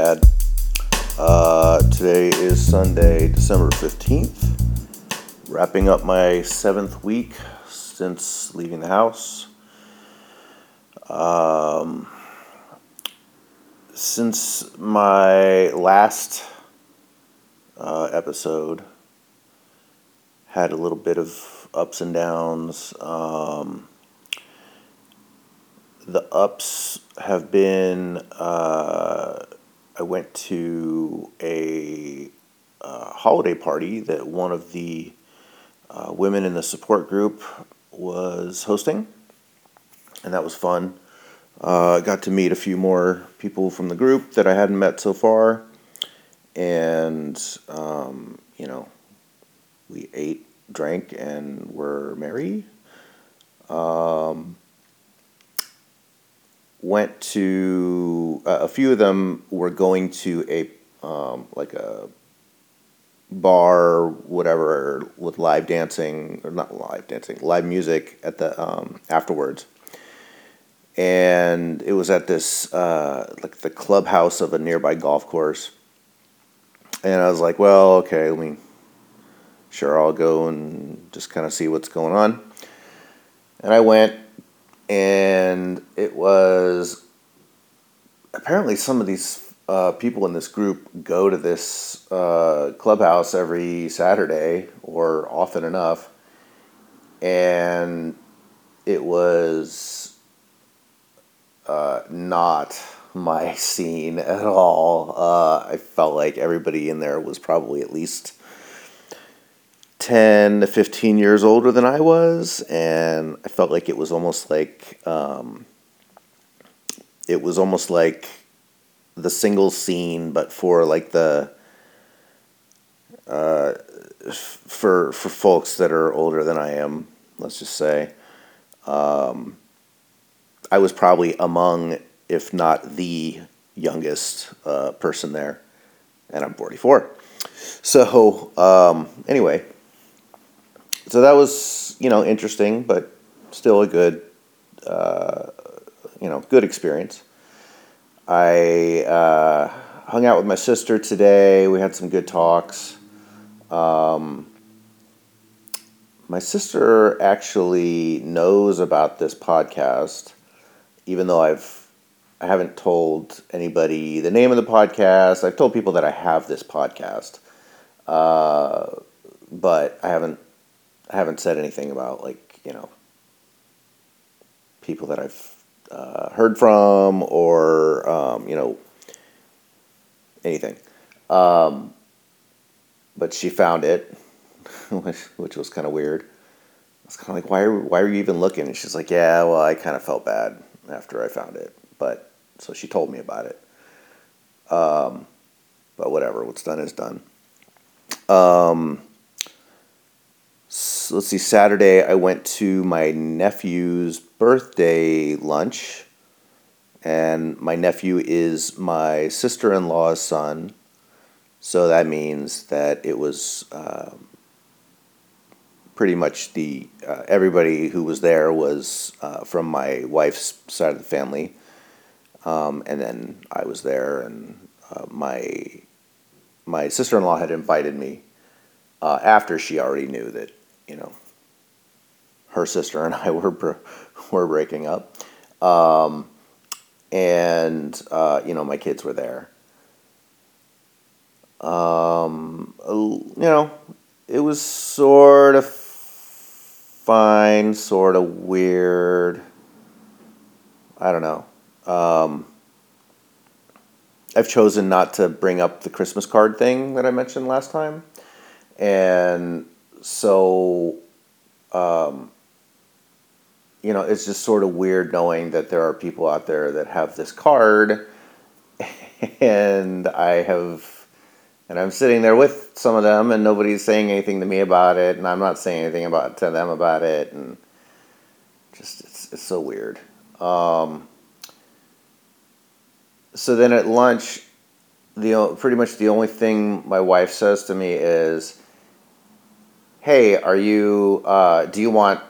Dad. Uh, today is Sunday, December 15th. Wrapping up my seventh week since leaving the house. Um, since my last uh, episode, had a little bit of ups and downs. Um, the ups have been uh, I went to a uh, holiday party that one of the uh, women in the support group was hosting, and that was fun. Uh, got to meet a few more people from the group that I hadn't met so far, and um, you know, we ate, drank, and were merry. Um, went to uh, a few of them were going to a um, like a bar whatever with live dancing or not live dancing live music at the um, afterwards. And it was at this uh, like the clubhouse of a nearby golf course. And i was like well okay let me sure i'll go and just kind of see what's going on. And i went and it was apparently some of these uh, people in this group go to this uh, clubhouse every Saturday or often enough, and it was uh, not my scene at all. Uh, I felt like everybody in there was probably at least 10 to 15 years older than I was, and I felt like it was almost like um, it was almost like the single scene, but for like the uh, for for folks that are older than I am. Let's just say, um, I was probably among, if not the youngest uh, person there, and I'm 44. So um, anyway so that was you know interesting, but still a good uh, you know good experience. I uh, hung out with my sister today. We had some good talks. Um, my sister actually knows about this podcast, even though I've I haven't told anybody the name of the podcast. I've told people that I have this podcast, uh, but I haven't I haven't said anything about like you know people that I've uh, heard from or um, you know anything. Um, but she found it, which, which was kind of weird. I was kind of like, why are why are you even looking? And she's like, yeah, well, I kind of felt bad after I found it, but so she told me about it. Um, but whatever, what's done is done. Um, let's see, Saturday I went to my nephew's birthday lunch, and my nephew is my sister in law's son, so that means that it was uh, pretty much the uh, everybody who was there was uh, from my wife's side of the family, um, and then I was there, and uh, my my sister in law had invited me. Uh, after she already knew that you know, her sister and I were were breaking up, um, and uh, you know my kids were there. Um, you know, it was sort of fine, sort of weird. I don't know. Um, I've chosen not to bring up the Christmas card thing that I mentioned last time, and so, um, you know, it's just sort of weird knowing that there are people out there that have this card, and I have, and I'm sitting there with some of them, and nobody's saying anything to me about it, and I'm not saying anything about to them about it, and just it's it's so weird. Um, so then at lunch, the pretty much the only thing my wife says to me is hey, are you, uh, do you want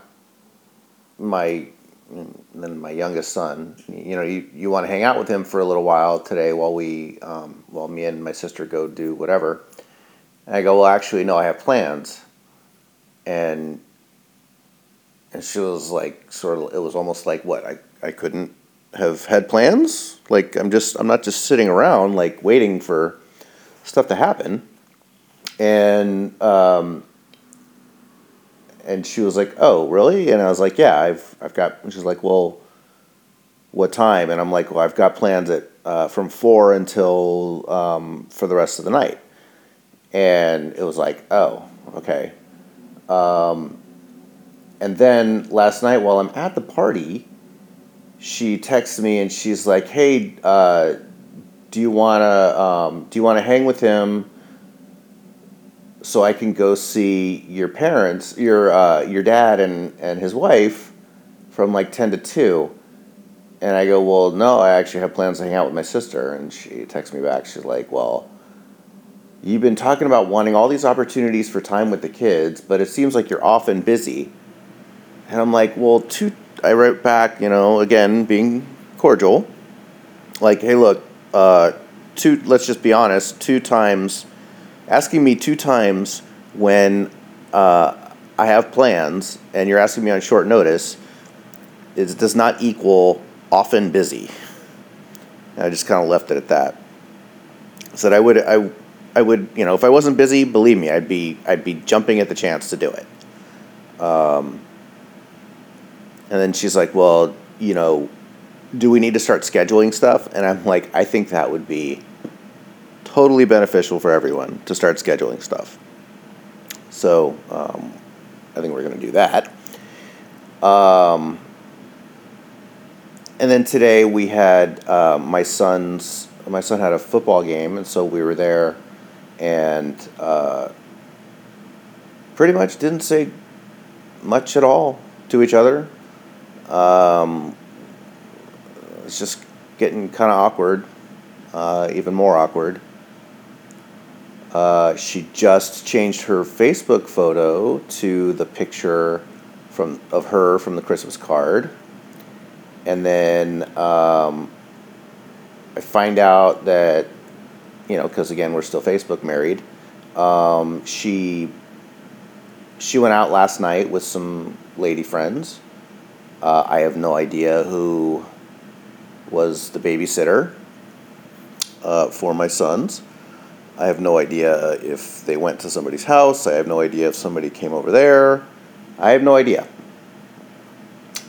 my then my youngest son, you know, you, you want to hang out with him for a little while today while we, um, while me and my sister go do whatever. And I go, well, actually, no, I have plans. And and she was like, sort of, it was almost like, what, I, I couldn't have had plans? Like, I'm just, I'm not just sitting around, like, waiting for stuff to happen. And, um, and she was like, "Oh, really?" And I was like, "Yeah, I've I've got." And she's like, "Well, what time?" And I'm like, "Well, I've got plans at uh, from four until um, for the rest of the night." And it was like, "Oh, okay." Um, and then last night, while I'm at the party, she texts me and she's like, "Hey, uh, do you wanna um, do you wanna hang with him?" So I can go see your parents, your uh, your dad and and his wife, from like ten to two. And I go, well, no, I actually have plans to hang out with my sister. And she texts me back. She's like, well, you've been talking about wanting all these opportunities for time with the kids, but it seems like you're often busy. And I'm like, well, two. I wrote back, you know, again being cordial, like, hey, look, uh, two. Let's just be honest. Two times asking me two times when uh, I have plans and you're asking me on short notice it does not equal often busy. And I just kind of left it at that. said I would I I would you know if I wasn't busy, believe me, I'd be I'd be jumping at the chance to do it. Um, and then she's like, well, you know, do we need to start scheduling stuff? And I'm like, I think that would be totally beneficial for everyone to start scheduling stuff. So um, I think we're going to do that. Um, and then today we had uh, my son's my son had a football game, and so we were there, and uh, pretty much didn't say much at all to each other. Um, it's just getting kind of awkward, uh, even more awkward. Uh, she just changed her Facebook photo to the picture from of her from the Christmas card, and then um, I find out that you know because again we're still Facebook married. Um, she she went out last night with some lady friends. Uh, I have no idea who was the babysitter uh, for my sons. I have no idea if they went to somebody's house. I have no idea if somebody came over there. I have no idea.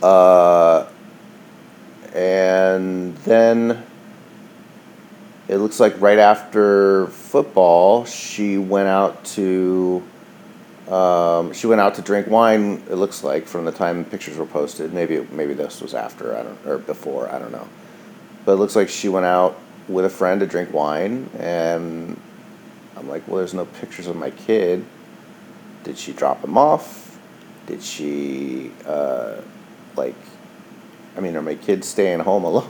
Uh, and then it looks like right after football, she went out to um, she went out to drink wine. It looks like from the time pictures were posted. Maybe maybe this was after I don't or before I don't know. But it looks like she went out with a friend to drink wine and I'm like, well, there's no pictures of my kid. Did she drop him off? Did she, uh, like, I mean, are my kids staying home alone?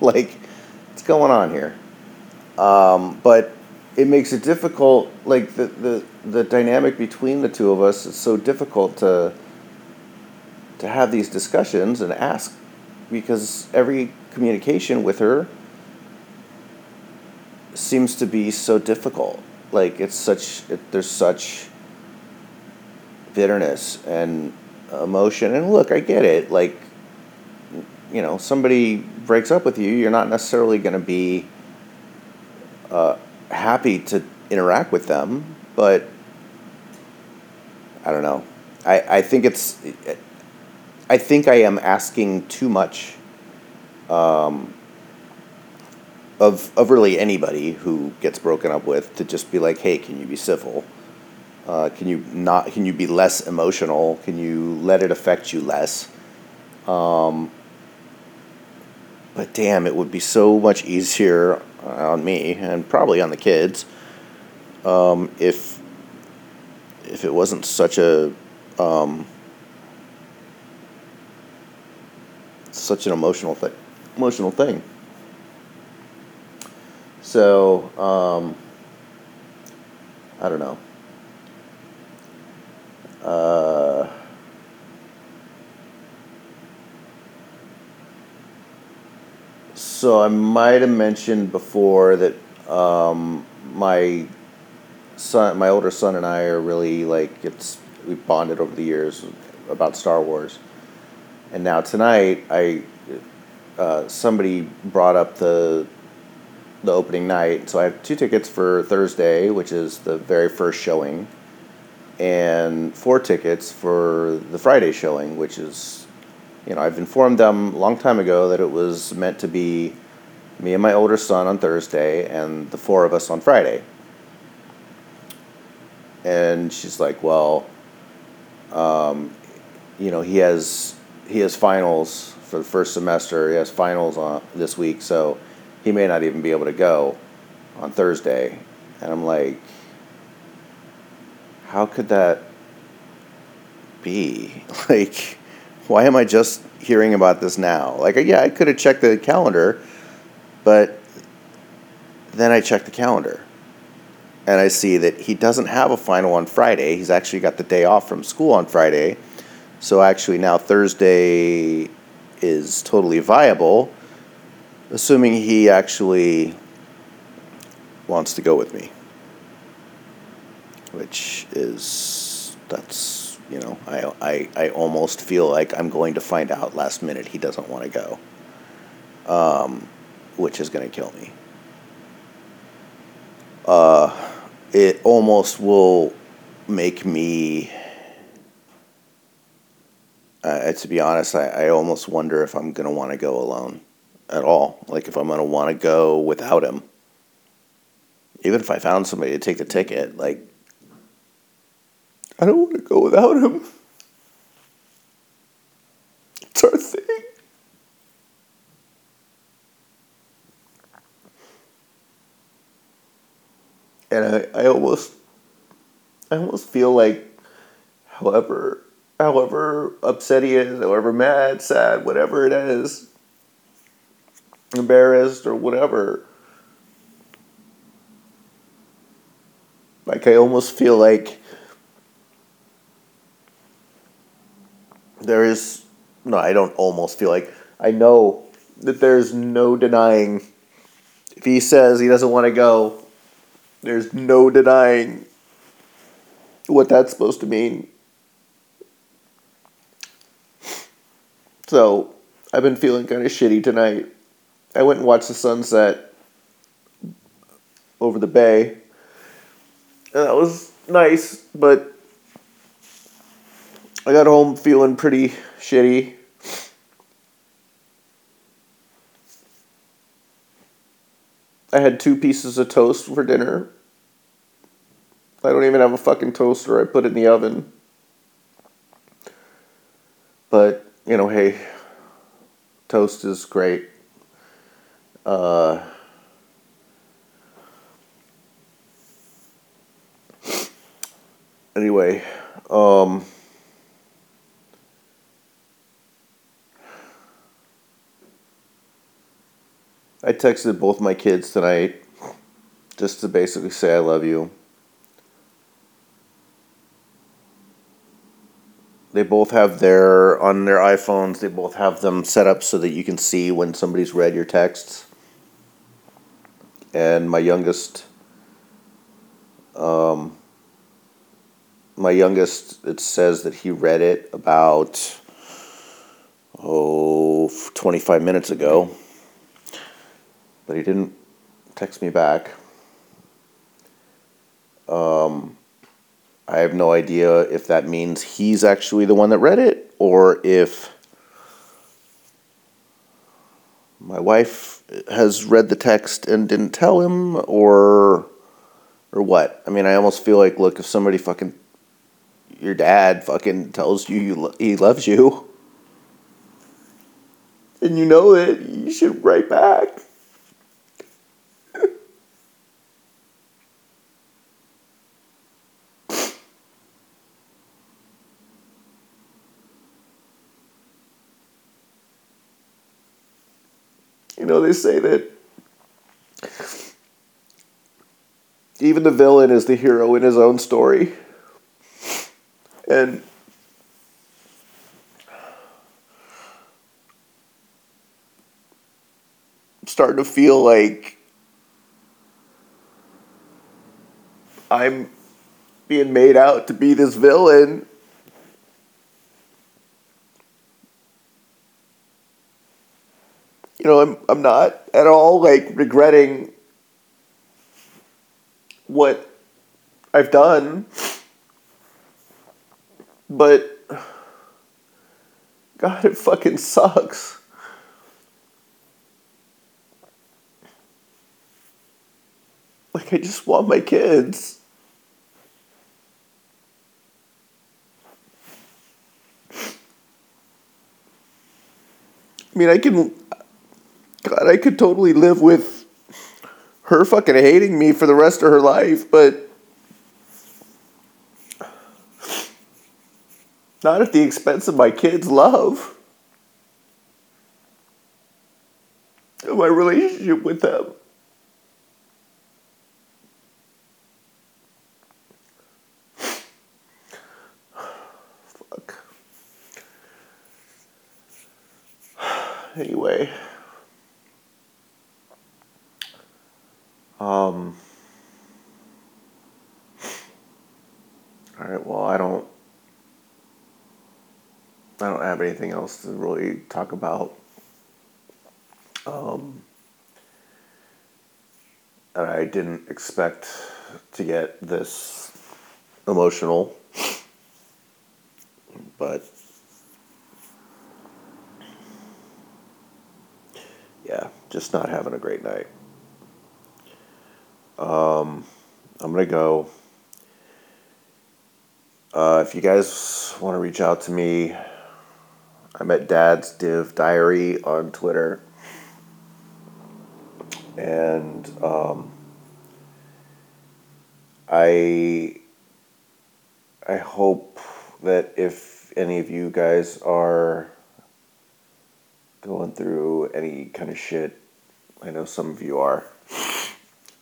like, what's going on here? Um, but it makes it difficult, like, the, the, the dynamic between the two of us is so difficult to, to have these discussions and ask because every communication with her seems to be so difficult like it's such it, there's such bitterness and emotion. And look i get it. Like you know somebody breaks up with you you're not necessarily going to be uh, happy to interact with them but i don't know. I, I think it's i think i am asking too much um, of of really anybody who gets broken up with to just be like, hey, can you be civil? Uh, can you not? Can you be less emotional? Can you let it affect you less? Um, but damn, it would be so much easier on me and probably on the kids um, if if it wasn't such a um, such an emotional thing. Emotional thing. So, um, I don't know. Uh, So I might have mentioned before that um, my son, my older son, and I are really like it's we bonded over the years about Star Wars, and now tonight I uh, somebody brought up the the opening night, so I have two tickets for Thursday, which is the very first showing, and four tickets for the Friday showing, which is, you know, I've informed them a long time ago that it was meant to be me and my older son on Thursday and the four of us on Friday. And she's like, well, um, you know, he has he has finals for the first semester. He has finals on this week, so he may not even be able to go on Thursday. And I'm like, how could that be? Like, why am I just hearing about this now? Like, yeah, I could have checked the calendar, but then I checked the calendar and I see that he doesn't have a final on Friday. He's actually got the day off from school on Friday. So actually, now Thursday is totally viable, assuming he actually wants to go with me. Which is, that's, you know, I, I, I almost feel like I'm going to find out last minute he doesn't want to go, um, which is going to kill me. Uh, it almost will make me uh, to be honest, I, I almost wonder if I'm going to want to go alone at all. Like if I'm to want to go without him. Even if I found somebody to take the ticket, like, I don't want to go without him. It's our thing. And I, I almost, I almost feel like, however however upset he is, however mad, sad, whatever it is, embarrassed or whatever. Like I almost feel like there is no, I don't almost feel like I know that there's no denying if he says he doesn't want to go, there's no denying what that's supposed to mean. So I've been feeling kind of shitty tonight. I went and watched the sunset over the bay. And that was nice, but I got home feeling pretty shitty. I had two pieces of toast for dinner. I don't even have a fucking toaster. I put it in the oven. But you know, hey, toast is great. Uh, anyway, um, I texted both my kids tonight just to basically say I love you. They both have their on their iPhones. They both have them set up so that you can see when somebody's read your texts. And my youngest, um, my youngest, it says that he read it about oh 25 minutes ago, but he didn't text me back. Um, I have no idea if that means he's actually the one that read it or if my wife has read the text and didn't tell him or or what. I mean, I almost feel like look if somebody fucking your dad fucking tells you, you lo- he loves you and you know it, you should write back. You know, they say that even the villain is the hero in his own story. And I'm starting to feel like I'm being made out to be this villain. You know, I'm I'm not at all like regretting what I've done. But God, it fucking sucks. Like I just want my kids. I mean, I can God, I could totally live with her fucking hating me for the rest of her life, but not at the expense of my kids' love. My relationship with them. Fuck. Anyway. Um. All right. Well, I don't. I don't have anything else to really talk about. Um, and I didn't expect to get this emotional, but yeah, just not having a great night. Um, I'm gonna go. Uh, if you guys want to reach out to me, I'm at Dad's Div Diary on Twitter. And um, I I hope that if any of you guys are going through any kind of shit, I know some of you are.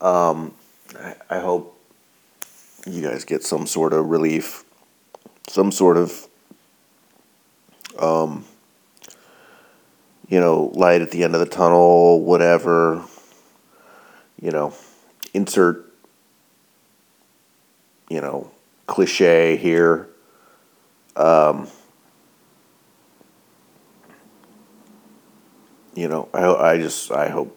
Um, I, I hope you guys get some sort of relief, some sort of um, you know, light at the end of the tunnel, whatever, you know, insert, you know, cliche here. Um, you know, I, I just, I hope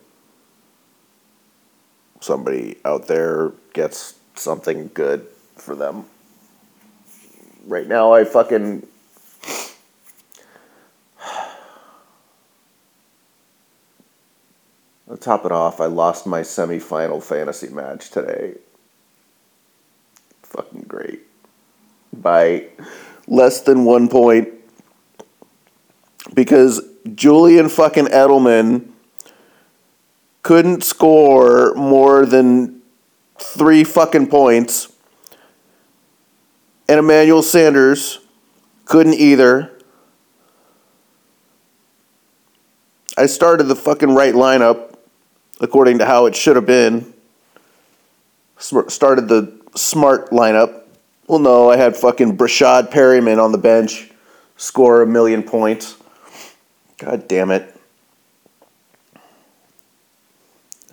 somebody out there gets something good for them. Right now, I fucking To top it off, I lost my semifinal fantasy match today. Fucking great. By less than one point. Because Julian fucking Edelman couldn't score more than three fucking points. And Emmanuel Sanders couldn't either. I started the fucking right lineup according to how it should have been. Started the smart lineup. Well, no, I had fucking Breshad Perriman on the bench, score a million points. God damn it.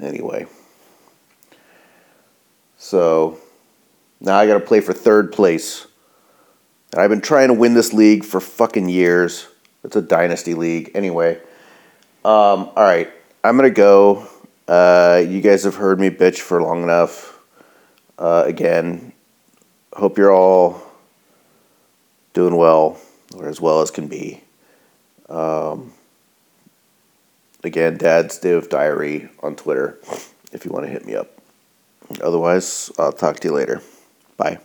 Anyway. So now I got to play for third place. And I've been trying to win this league for fucking years. It's a dynasty league. Anyway. Um, all right. I'm going to go. Uh, you guys have heard me bitch for long enough. Uh, again, hope you're all doing well, or as well as can be. Um, again, Dad's Div Diary on Twitter if you want to hit me up. Otherwise, I'll talk to you later. Bye.